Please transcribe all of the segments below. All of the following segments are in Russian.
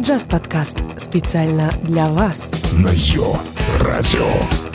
Just Podcast специально для вас. На Йо Радио.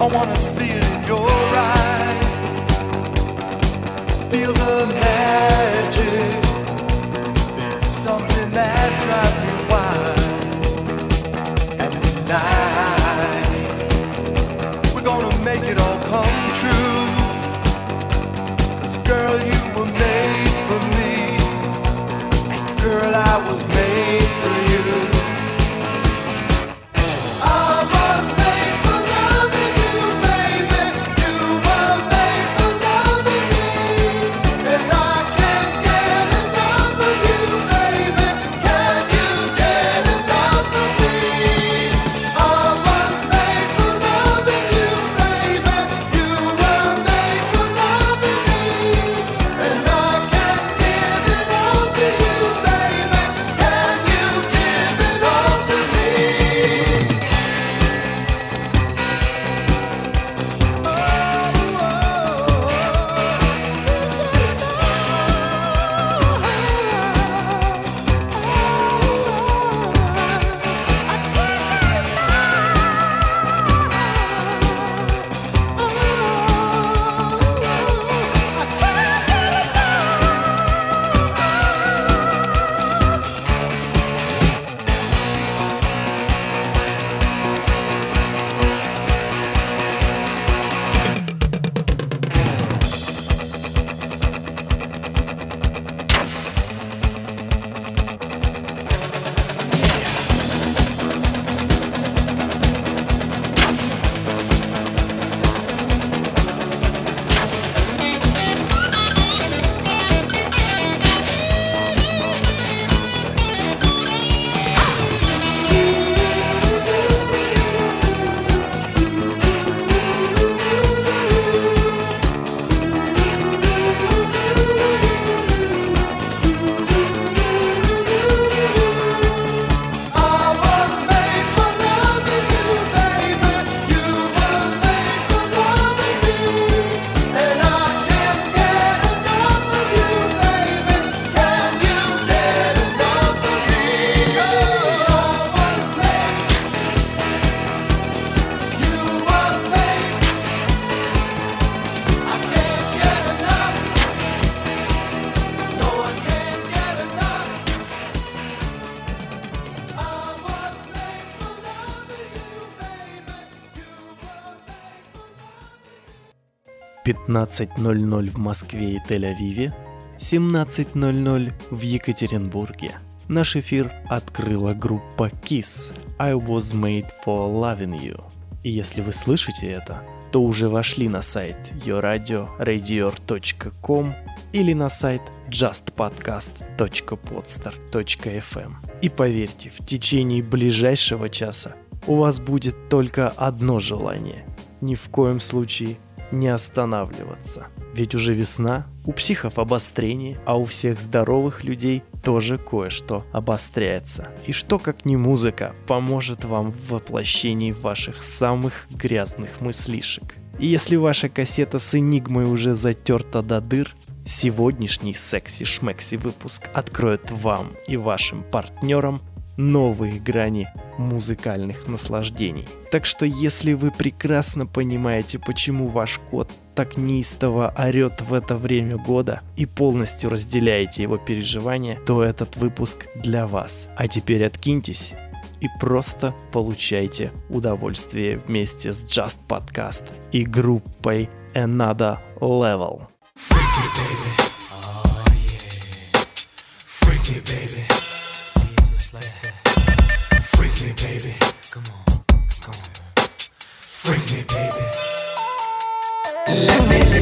I wanna see it in your 15.00 в Москве и Тель-Авиве, 17.00 в Екатеринбурге. Наш эфир открыла группа KISS «I was made for loving you». И если вы слышите это, то уже вошли на сайт yourradio.com или на сайт justpodcast.podster.fm. Эм. И поверьте, в течение ближайшего часа у вас будет только одно желание. Ни в коем случае не останавливаться. Ведь уже весна, у психов обострение, а у всех здоровых людей тоже кое-что обостряется. И что, как не музыка, поможет вам в воплощении ваших самых грязных мыслишек. И если ваша кассета с Энигмой уже затерта до дыр, сегодняшний секси-шмекси выпуск откроет вам и вашим партнерам новые грани музыкальных наслаждений. Так что если вы прекрасно понимаете, почему ваш кот так неистово орет в это время года и полностью разделяете его переживания, то этот выпуск для вас. А теперь откиньтесь и просто получайте удовольствие вместе с Just Podcast и группой Another Level. Freaky baby. Oh, yeah. Freaky baby. Freak me, baby. Come on, come on. Freak me, baby. Let me.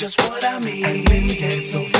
just what I mean. And when we get so far.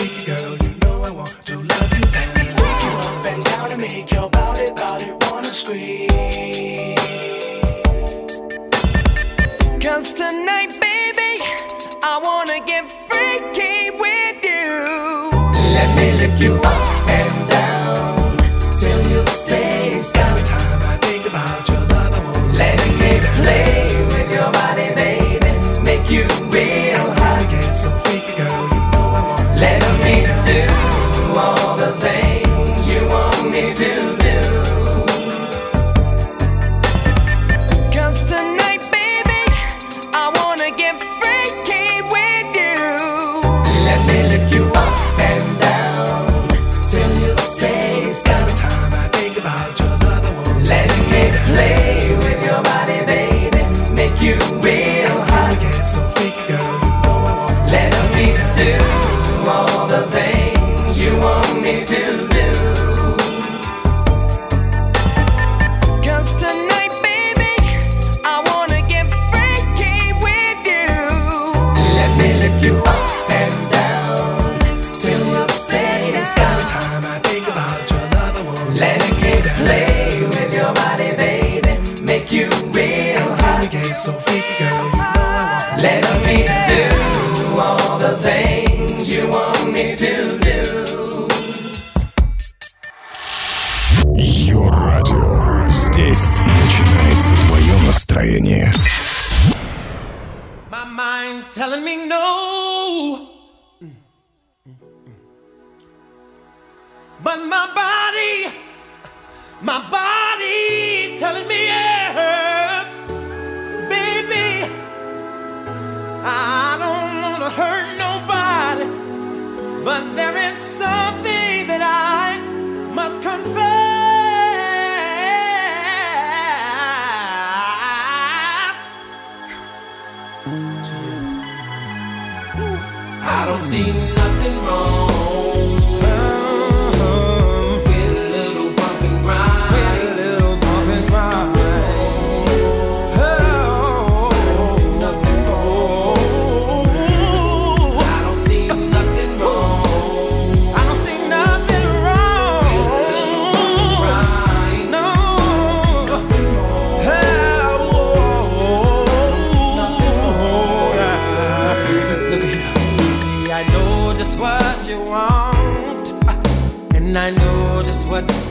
But my body, my body's telling me yes, baby. I don't wanna hurt nobody, but there is something that I must confess.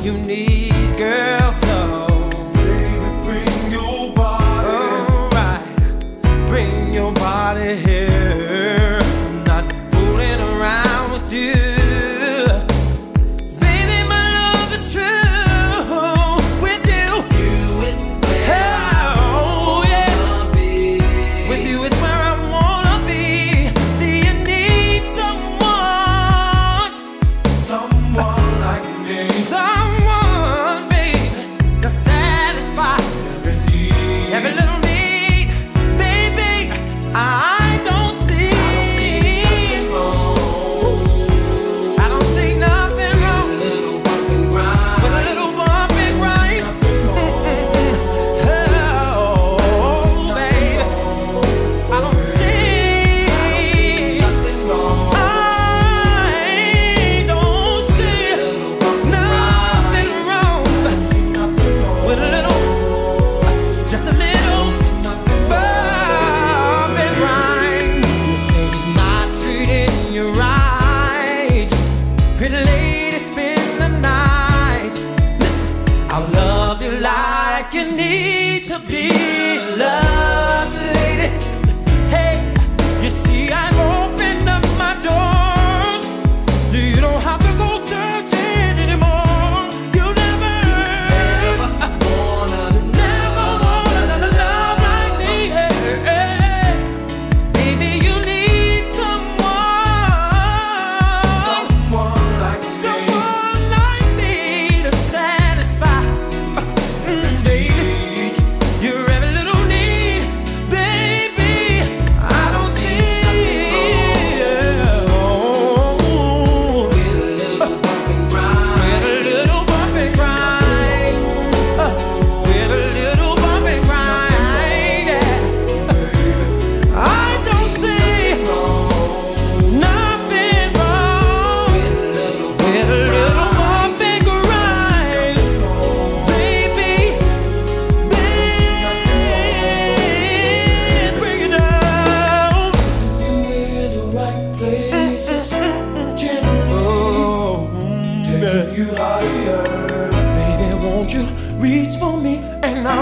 you need.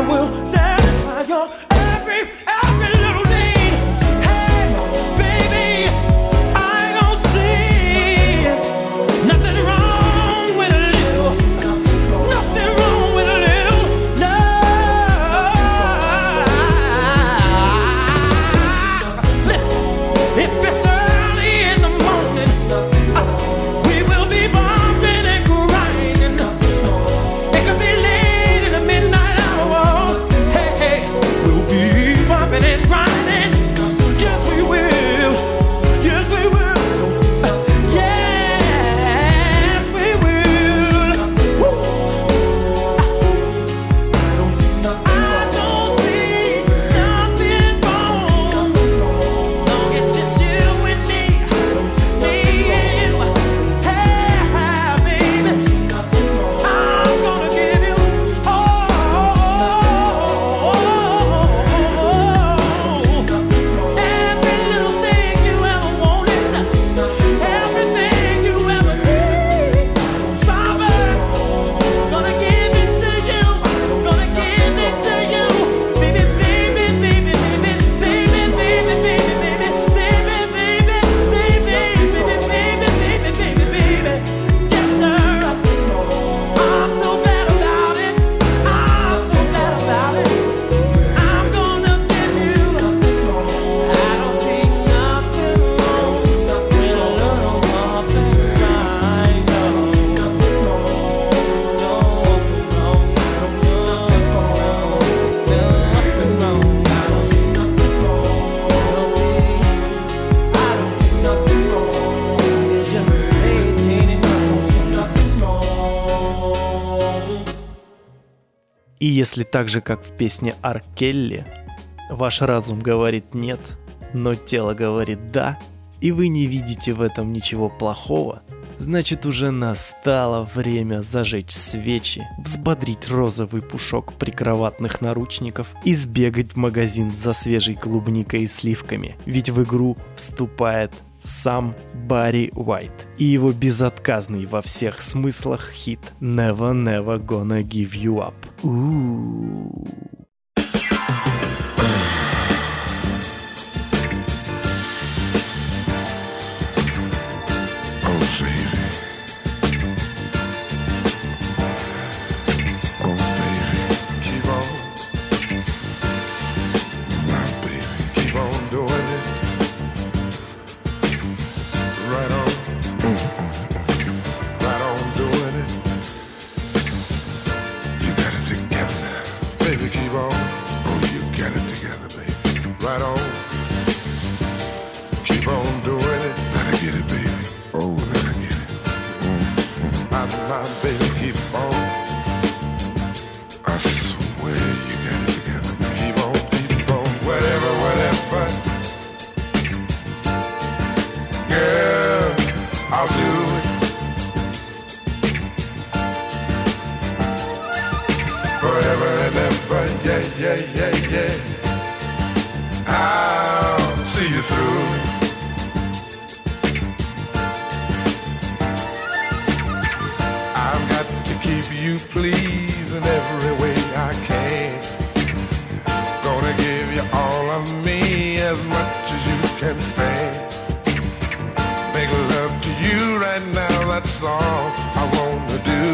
will И если так же, как в песне Ар Келли, ваш разум говорит нет, но тело говорит да, и вы не видите в этом ничего плохого, значит уже настало время зажечь свечи, взбодрить розовый пушок прикроватных наручников и сбегать в магазин за свежей клубникой и сливками, ведь в игру вступает сам Барри Уайт и его безотказный во всех смыслах хит Never Never Gonna Give You Up. You please in every way I can. Gonna give you all of me as much as you can stand. Make love to you right now, that's all I wanna do.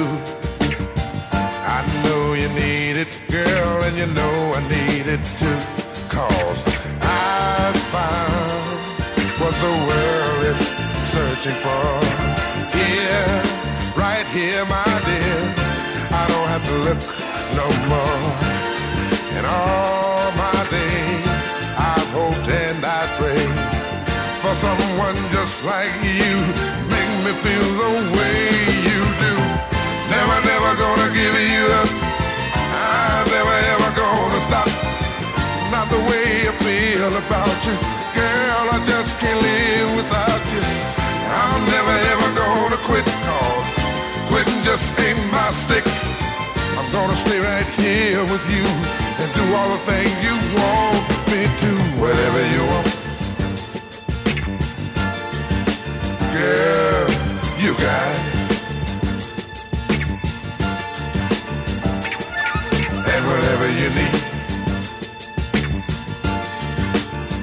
I know you need it, girl, and you know I need it too. Cause I found what the world is searching for. Here, right here, look no more. And all my days, I've hoped and I prayed for someone just like you. Make me feel the way you do. Never, never gonna give you up. I'm never, ever gonna stop. Not the way I feel about you. Girl, I just can't live without you. I'm never, ever gonna quit cause quitting just ain't my stick. Gonna stay right here with you and do all the things you want me to. Whatever you want. Girl, you got it. And whatever you need.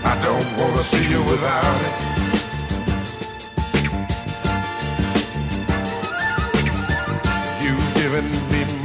I don't wanna see you without it.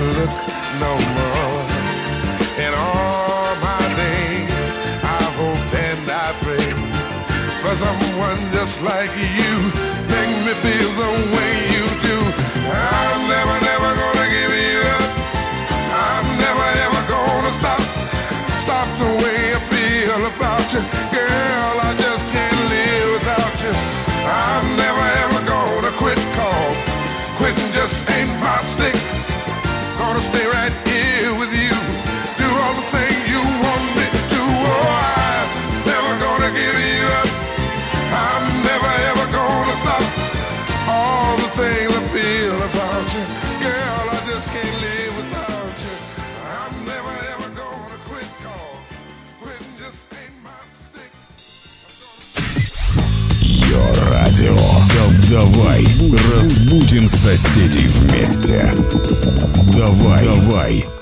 I look no more. In all my days, I've hoped and I prayed for someone just like you. Make me feel the way you do. I'm never, never gonna give you up. I'm never, ever gonna stop. Stop the way I feel about you. Разбудим соседей вместе. Давай, давай.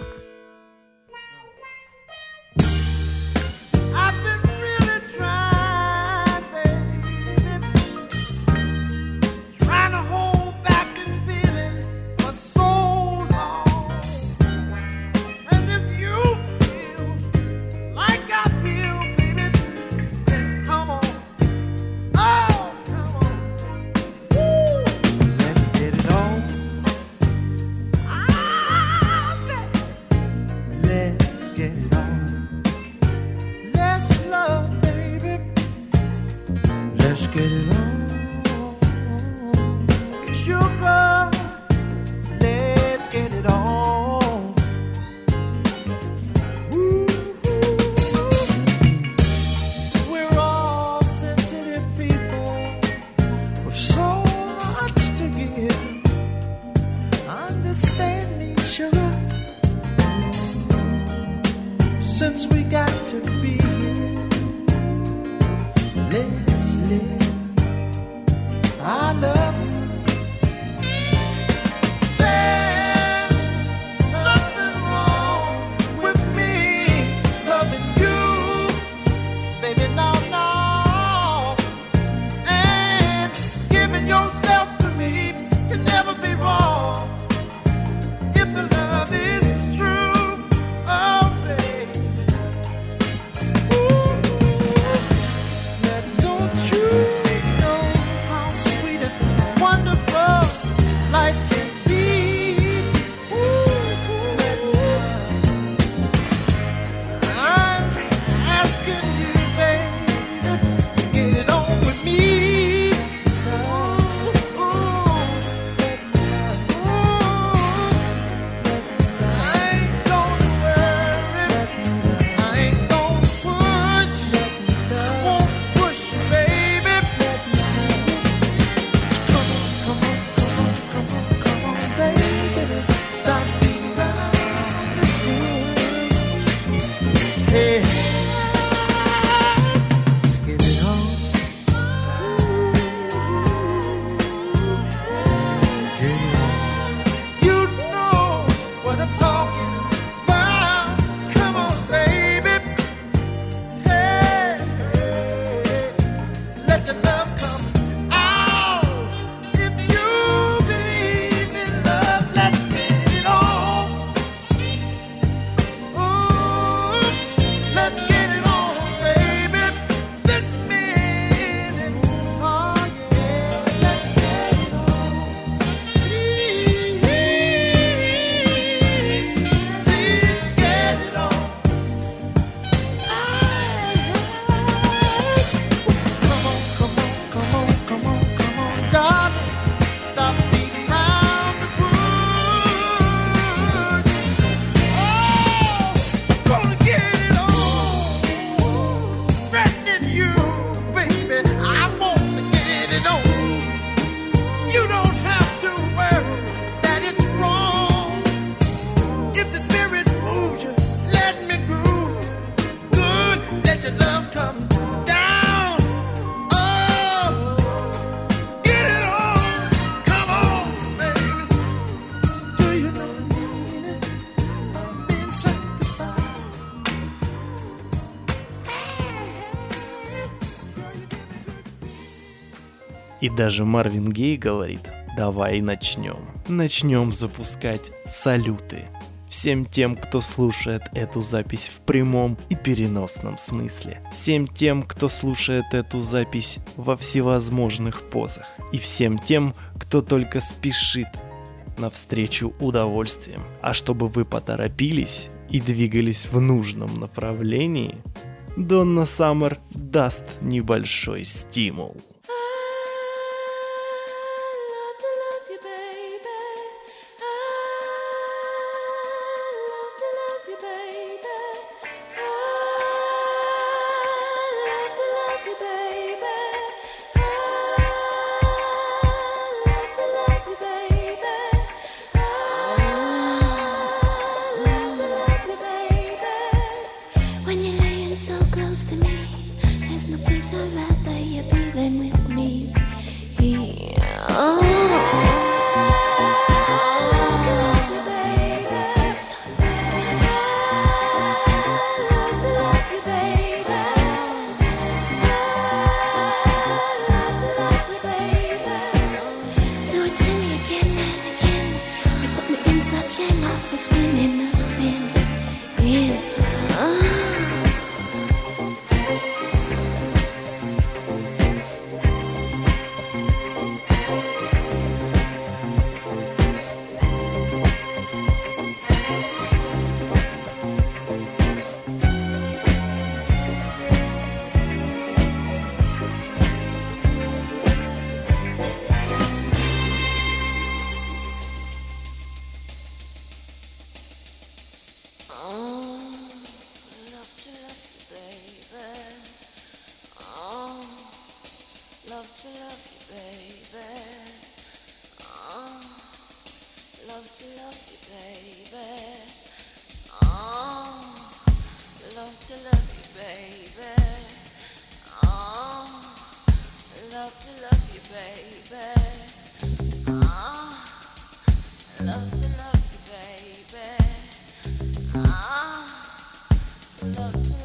Даже Марвин Гей говорит, давай начнем. Начнем запускать салюты. Всем тем, кто слушает эту запись в прямом и переносном смысле. Всем тем, кто слушает эту запись во всевозможных позах. И всем тем, кто только спешит навстречу удовольствием. А чтобы вы поторопились и двигались в нужном направлении, Донна Саммер даст небольшой стимул. Love to love you, baby. Oh, love to love you, baby. Oh, love to love you, baby. Oh, love to love you, baby. Oh, love to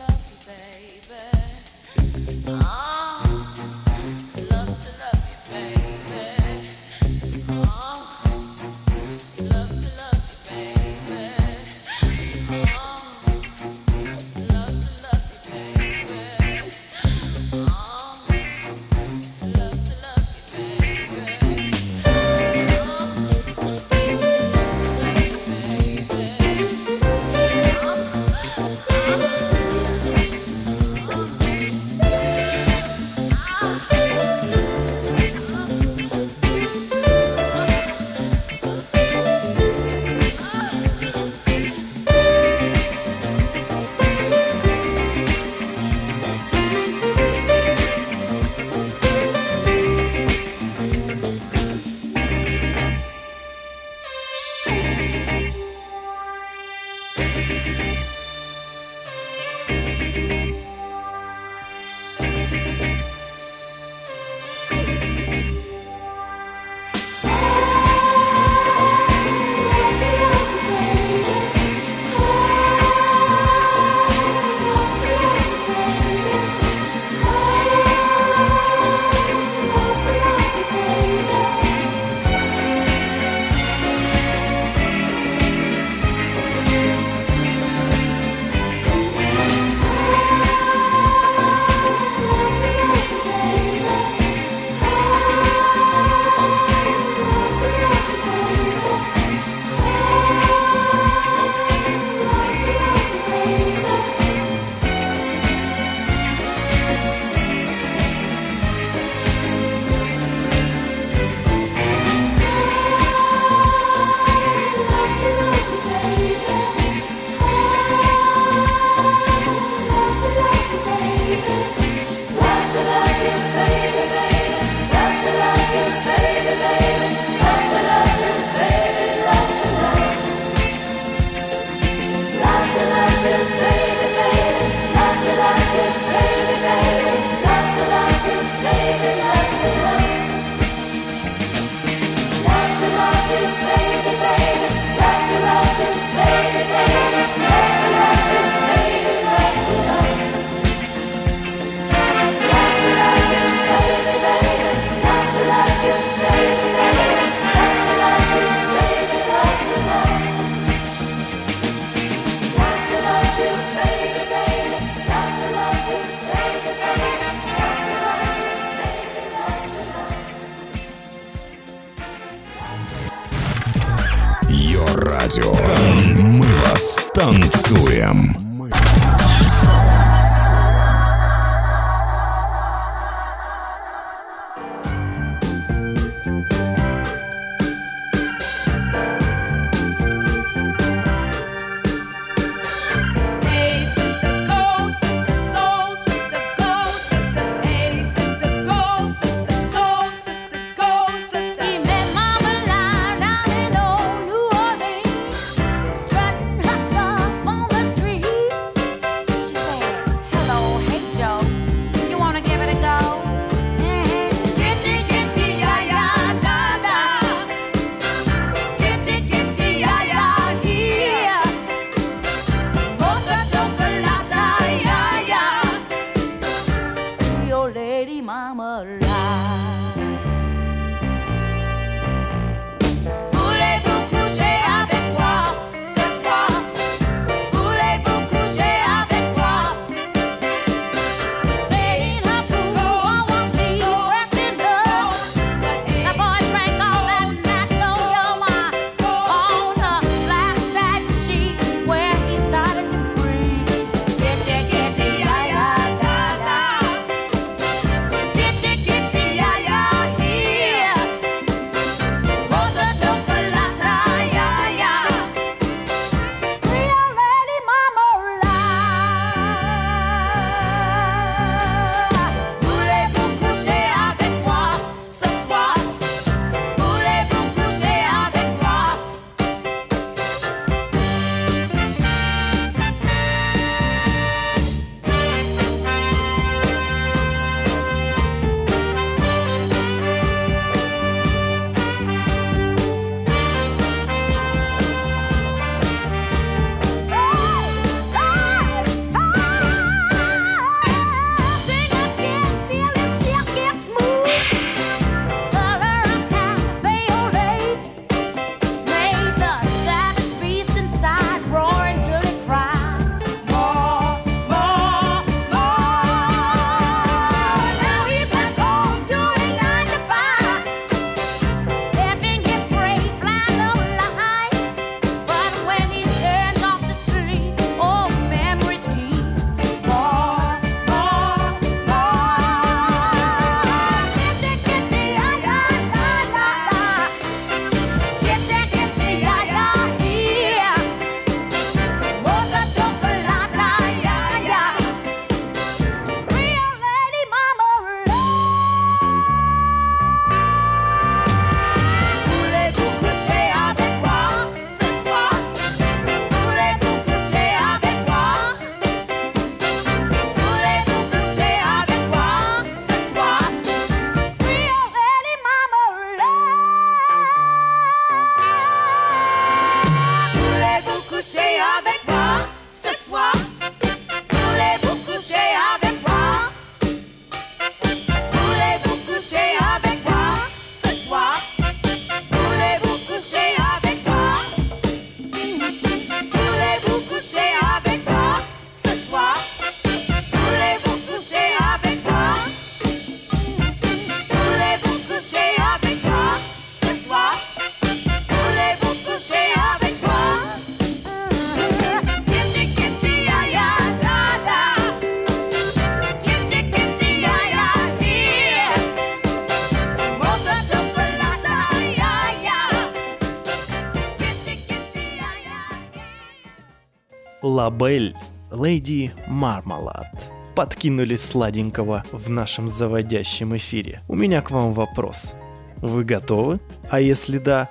Лабель, Леди Мармалад подкинули сладенького в нашем заводящем эфире. У меня к вам вопрос. Вы готовы? А если да,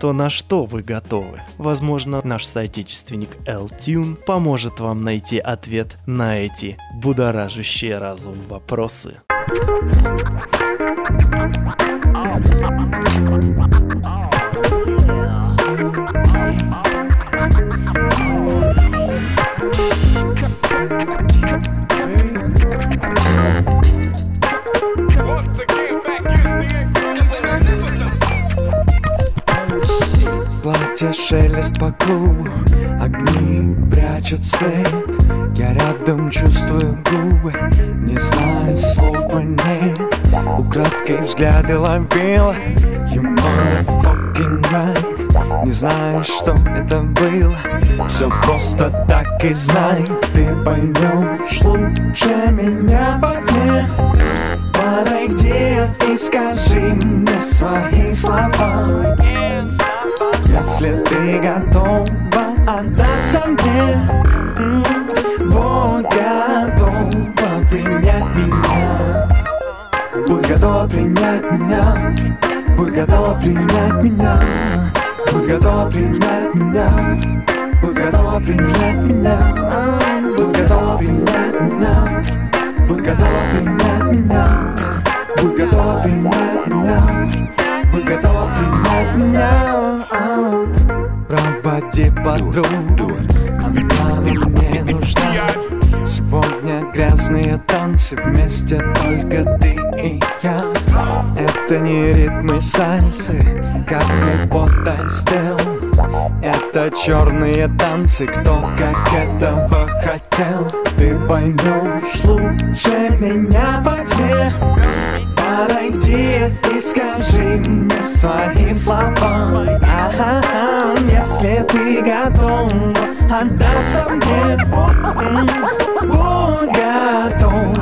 то на что вы готовы? Возможно, наш соотечественник L-Tune поможет вам найти ответ на эти будоражащие разум вопросы. Платье шелест клубу Огни прячут свет. Я рядом чувствую губы Не знаю слов нет. Украдкой взгляды ловила You motherfucking right. Не знаю, что это было Все просто так и знай. Ты поймешь лучше меня в огне Подойди и скажи мне свои слова Если ты готова отдаться мне, будь готова принять меня. Будь готова принять меня, будь готова принять меня, будь готова принять меня, будь готова принять меня, будь готова принять меня, будь готова принять меня, будь готова принять меня. Будь готова принять меня. Проводи подругу Она мне нужна. Сегодня грязные танцы Вместе только ты и я. Это не ритмы сальсы Капли пота сделал. Это черные танцы Кто как этого хотел. Ты поймешь лучше меня во тьме Подойди и скажи мне свои слова. Ага, Если ты готов отдаться мне. Будь готов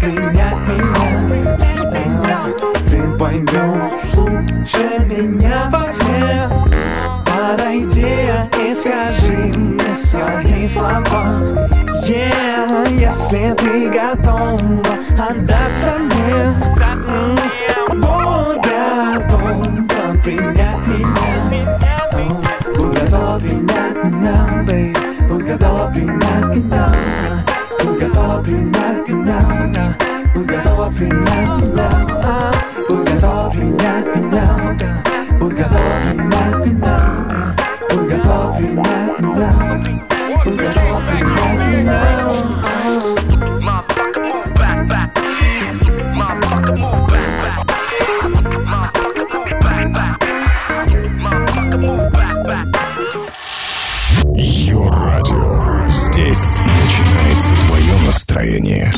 принять меня. Ты поймешь лучше меня во тьме Подойди и скажи мне свои слова. Yeah, если ты готов отдаться мне Pagkadobling na kanang, babe Pagkadobling na kanang Pagkadobling na kanang Pagkadobling na kanang Pagkadobling na kanang Pagkadobling na kanang Pagkadobling na kanang Pagkadobling na kanang настроение.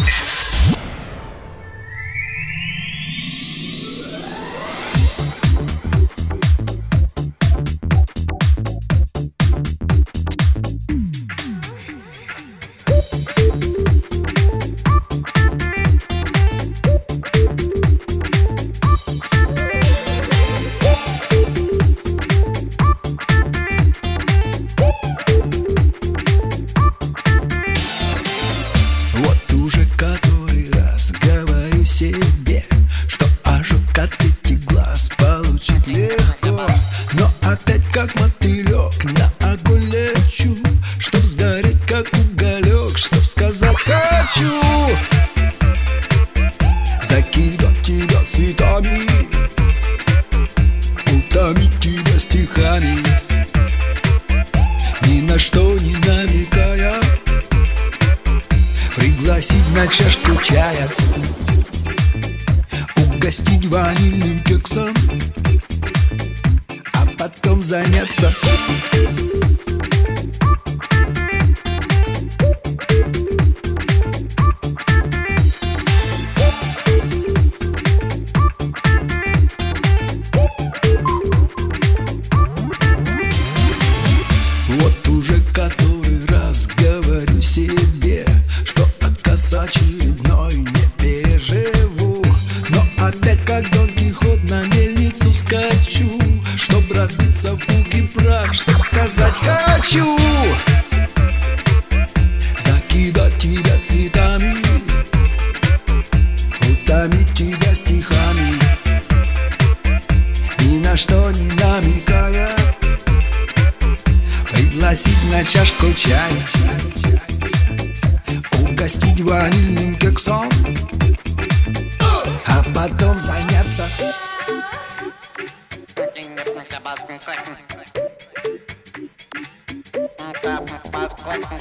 Потом заняться.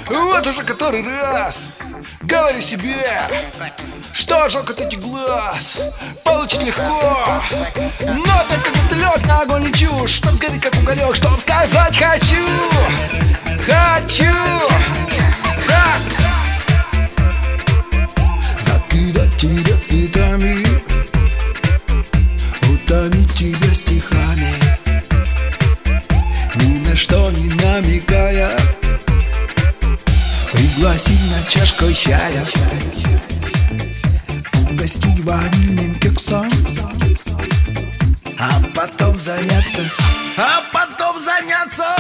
Вот уже который раз Говорю себе Что жалко эти глаз. Получить легко Но так как будто лед на огонь лечу. Чтоб сгореть как уголек Чтоб сказать хочу Хочу. Ха! Закидать тебя цветами Утомить тебя стихами. Ни на что не намекая. Пригласить на чашку чая. Угостить ванильным кексом. А потом заняться. А потом заняться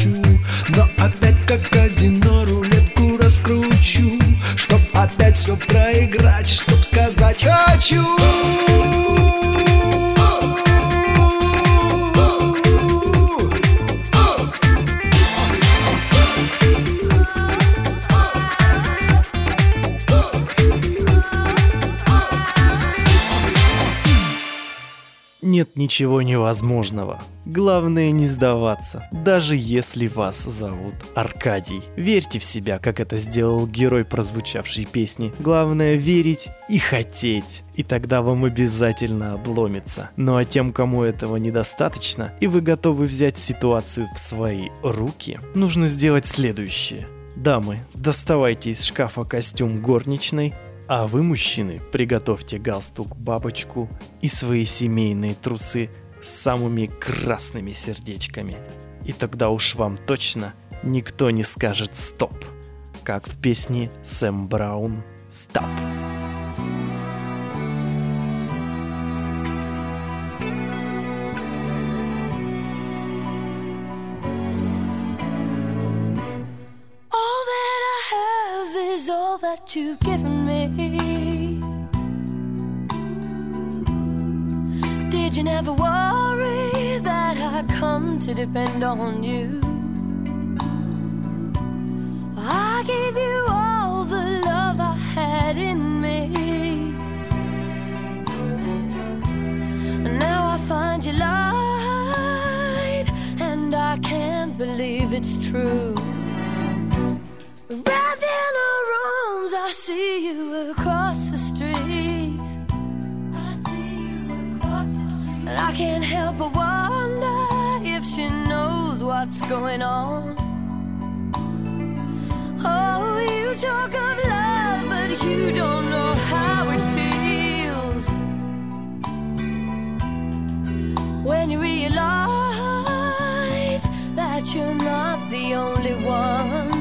врачу Но опять как казино рулетку раскручу Чтоб опять все проиграть, чтоб сказать хочу ничего невозможного. Главное не сдаваться, даже если вас зовут Аркадий. Верьте в себя, как это сделал герой прозвучавшей песни. Главное верить и хотеть, и тогда вам обязательно обломится. Ну а тем, кому этого недостаточно, и вы готовы взять ситуацию в свои руки, нужно сделать следующее. Дамы, доставайте из шкафа костюм горничной, а вы, мужчины, приготовьте галстук-бабочку и свои семейные трусы с самыми красными сердечками. И тогда уж вам точно никто не скажет «стоп», как в песне Сэм Браун «Стоп». All that you've given. Did you never worry that I'd come to depend on you? I gave you all the love I had in me. And now I find you lied, and I can't believe it's true. Wrapped in her arms, I see you across the street. I see you across the street. And I can't help but wonder if she knows what's going on. Oh, you talk of love, but you don't know how it feels. When you realize that you're not the only one.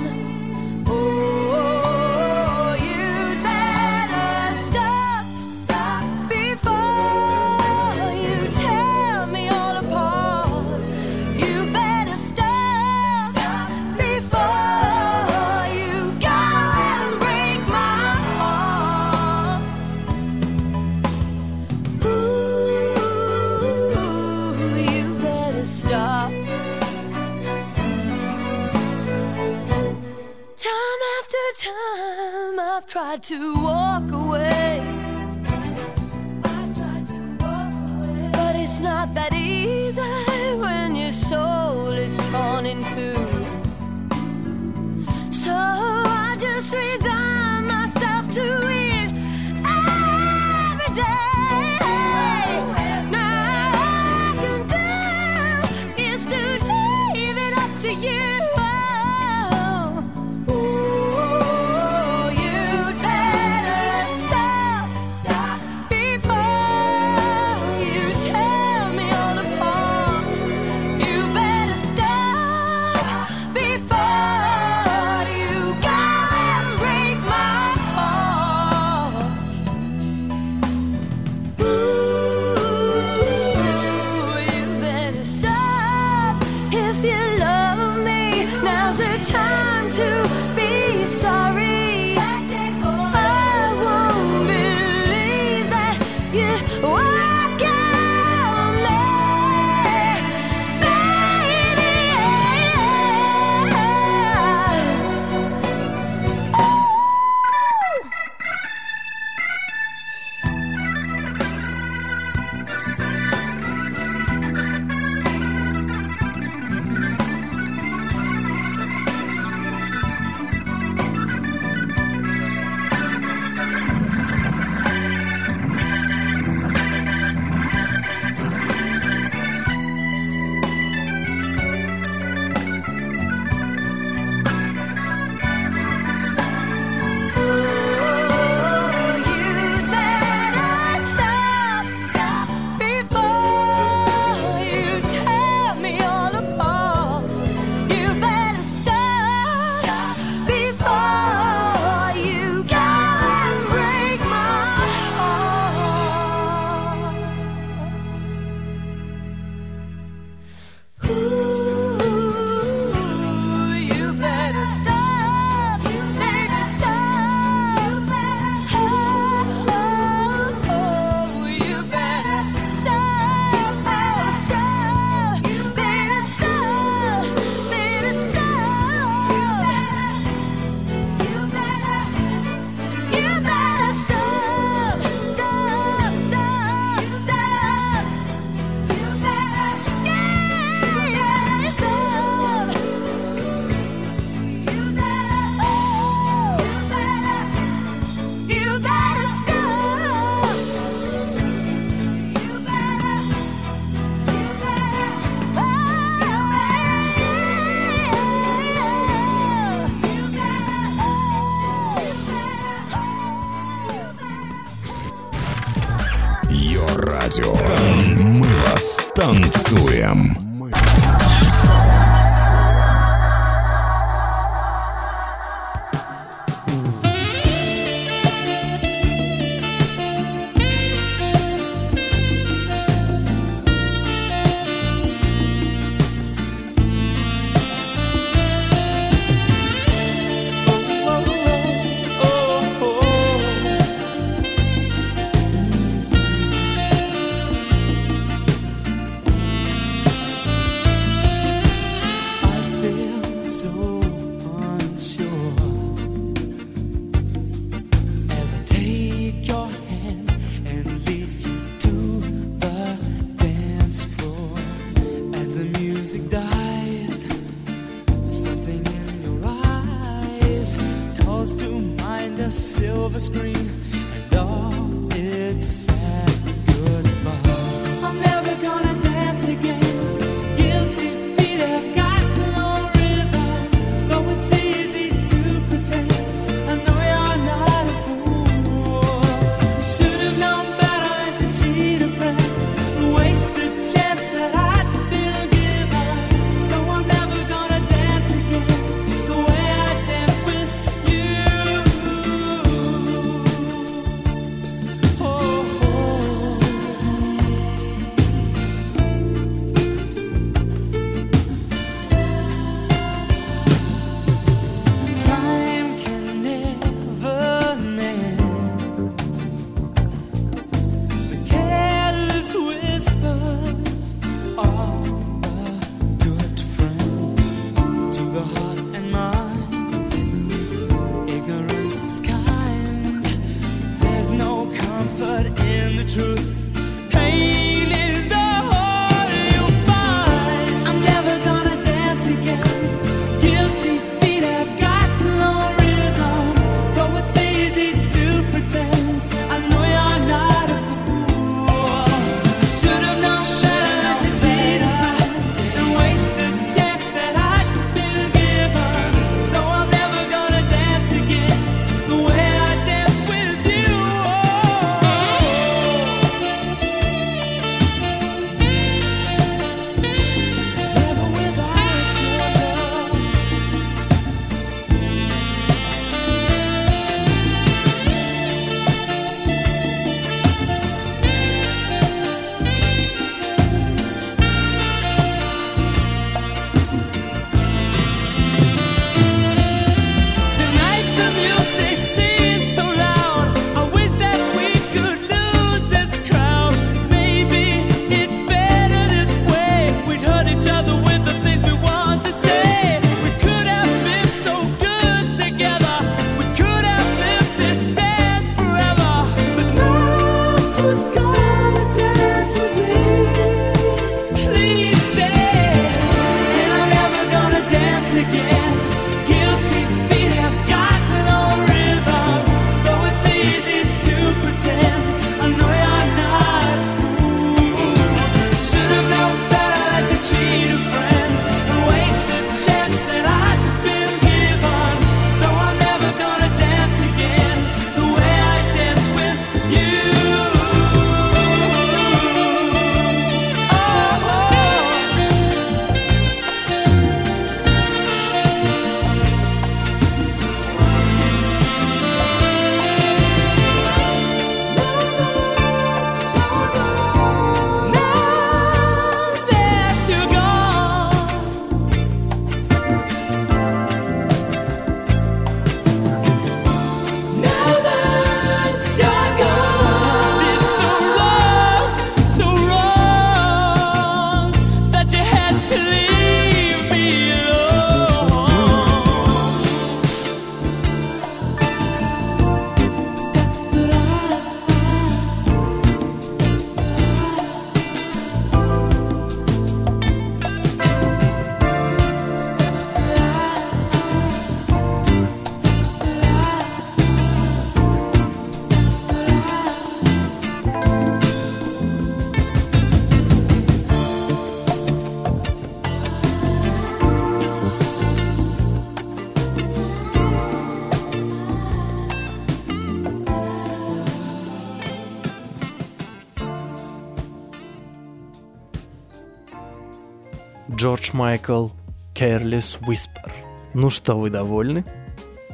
Джордж Майкл Careless Whisper. Ну что, вы довольны?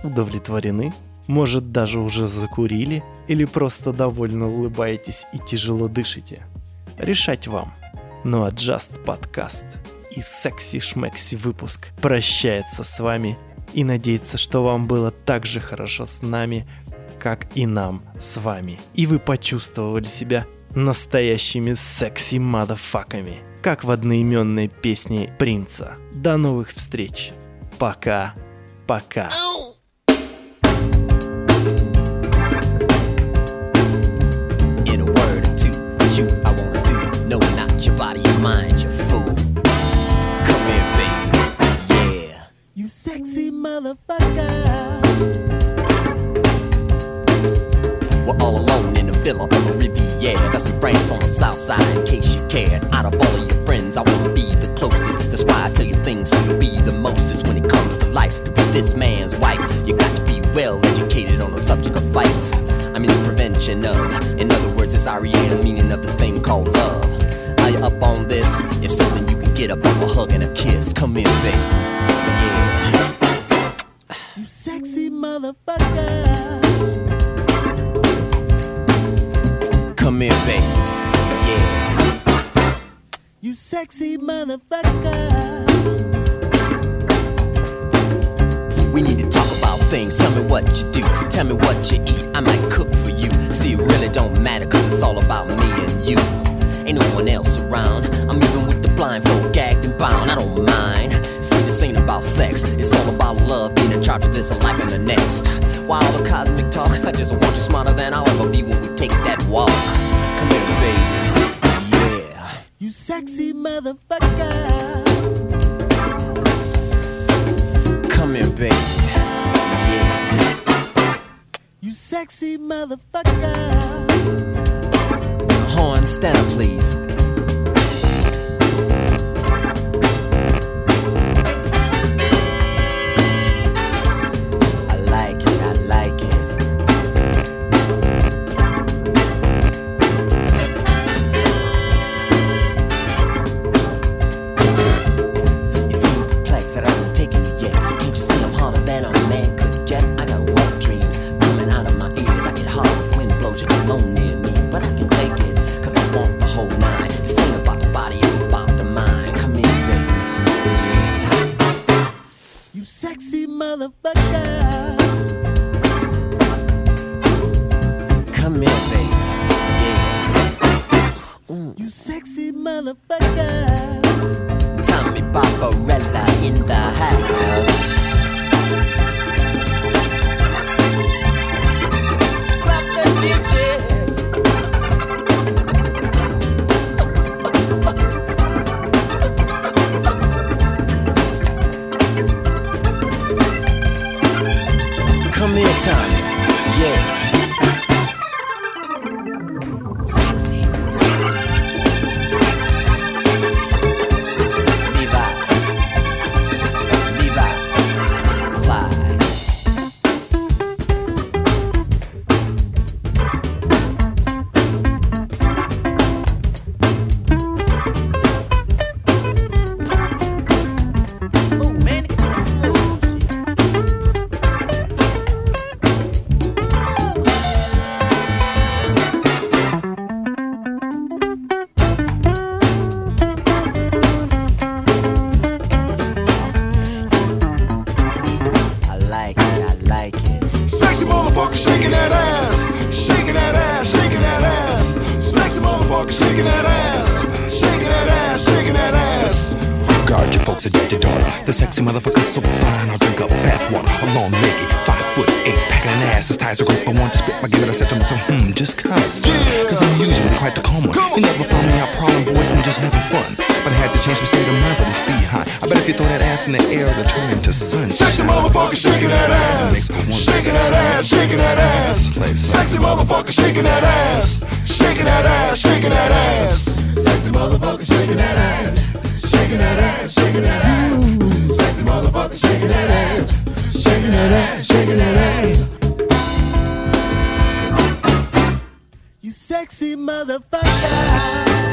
Удовлетворены? Может, даже уже закурили? Или просто довольно улыбаетесь и тяжело дышите? Решать вам. Ну а Just Podcast и секси-шмекси выпуск прощается с вами и надеется, что вам было так же хорошо с нами, как и нам с вами. И вы почувствовали себя настоящими секси-мадафаками, как в одноименной песне Принца. До новых встреч. Пока. Пока. In that ass, shaking that ass, shaking that ass. Guard your folks, adjust your daughter. The sexy motherfucker's so fine, I'll drink up bath water. A long legged, five foot eight, packing an ass as tight as a rope. I want to spit, my give it a set to myself, hmm, just cuz. Cause I'm usually quite the calm one. You never found me out prowling, boy, I'm just having fun. But I had to change my state of mind for this behind. I bet if you throw that ass in the air, it'll turn into sunshine. Sexy motherfucker shaking that ass, shaking that ass, shaking that ass. Sexy motherfucker shaking that ass, shaking that ass, shaking that ass. Sexy motherfucker shaking that ass, shaking that ass, that ass. Sexy motherfucker shaking that ass, shaking that ass, shaking that ass. You sexy motherfucker.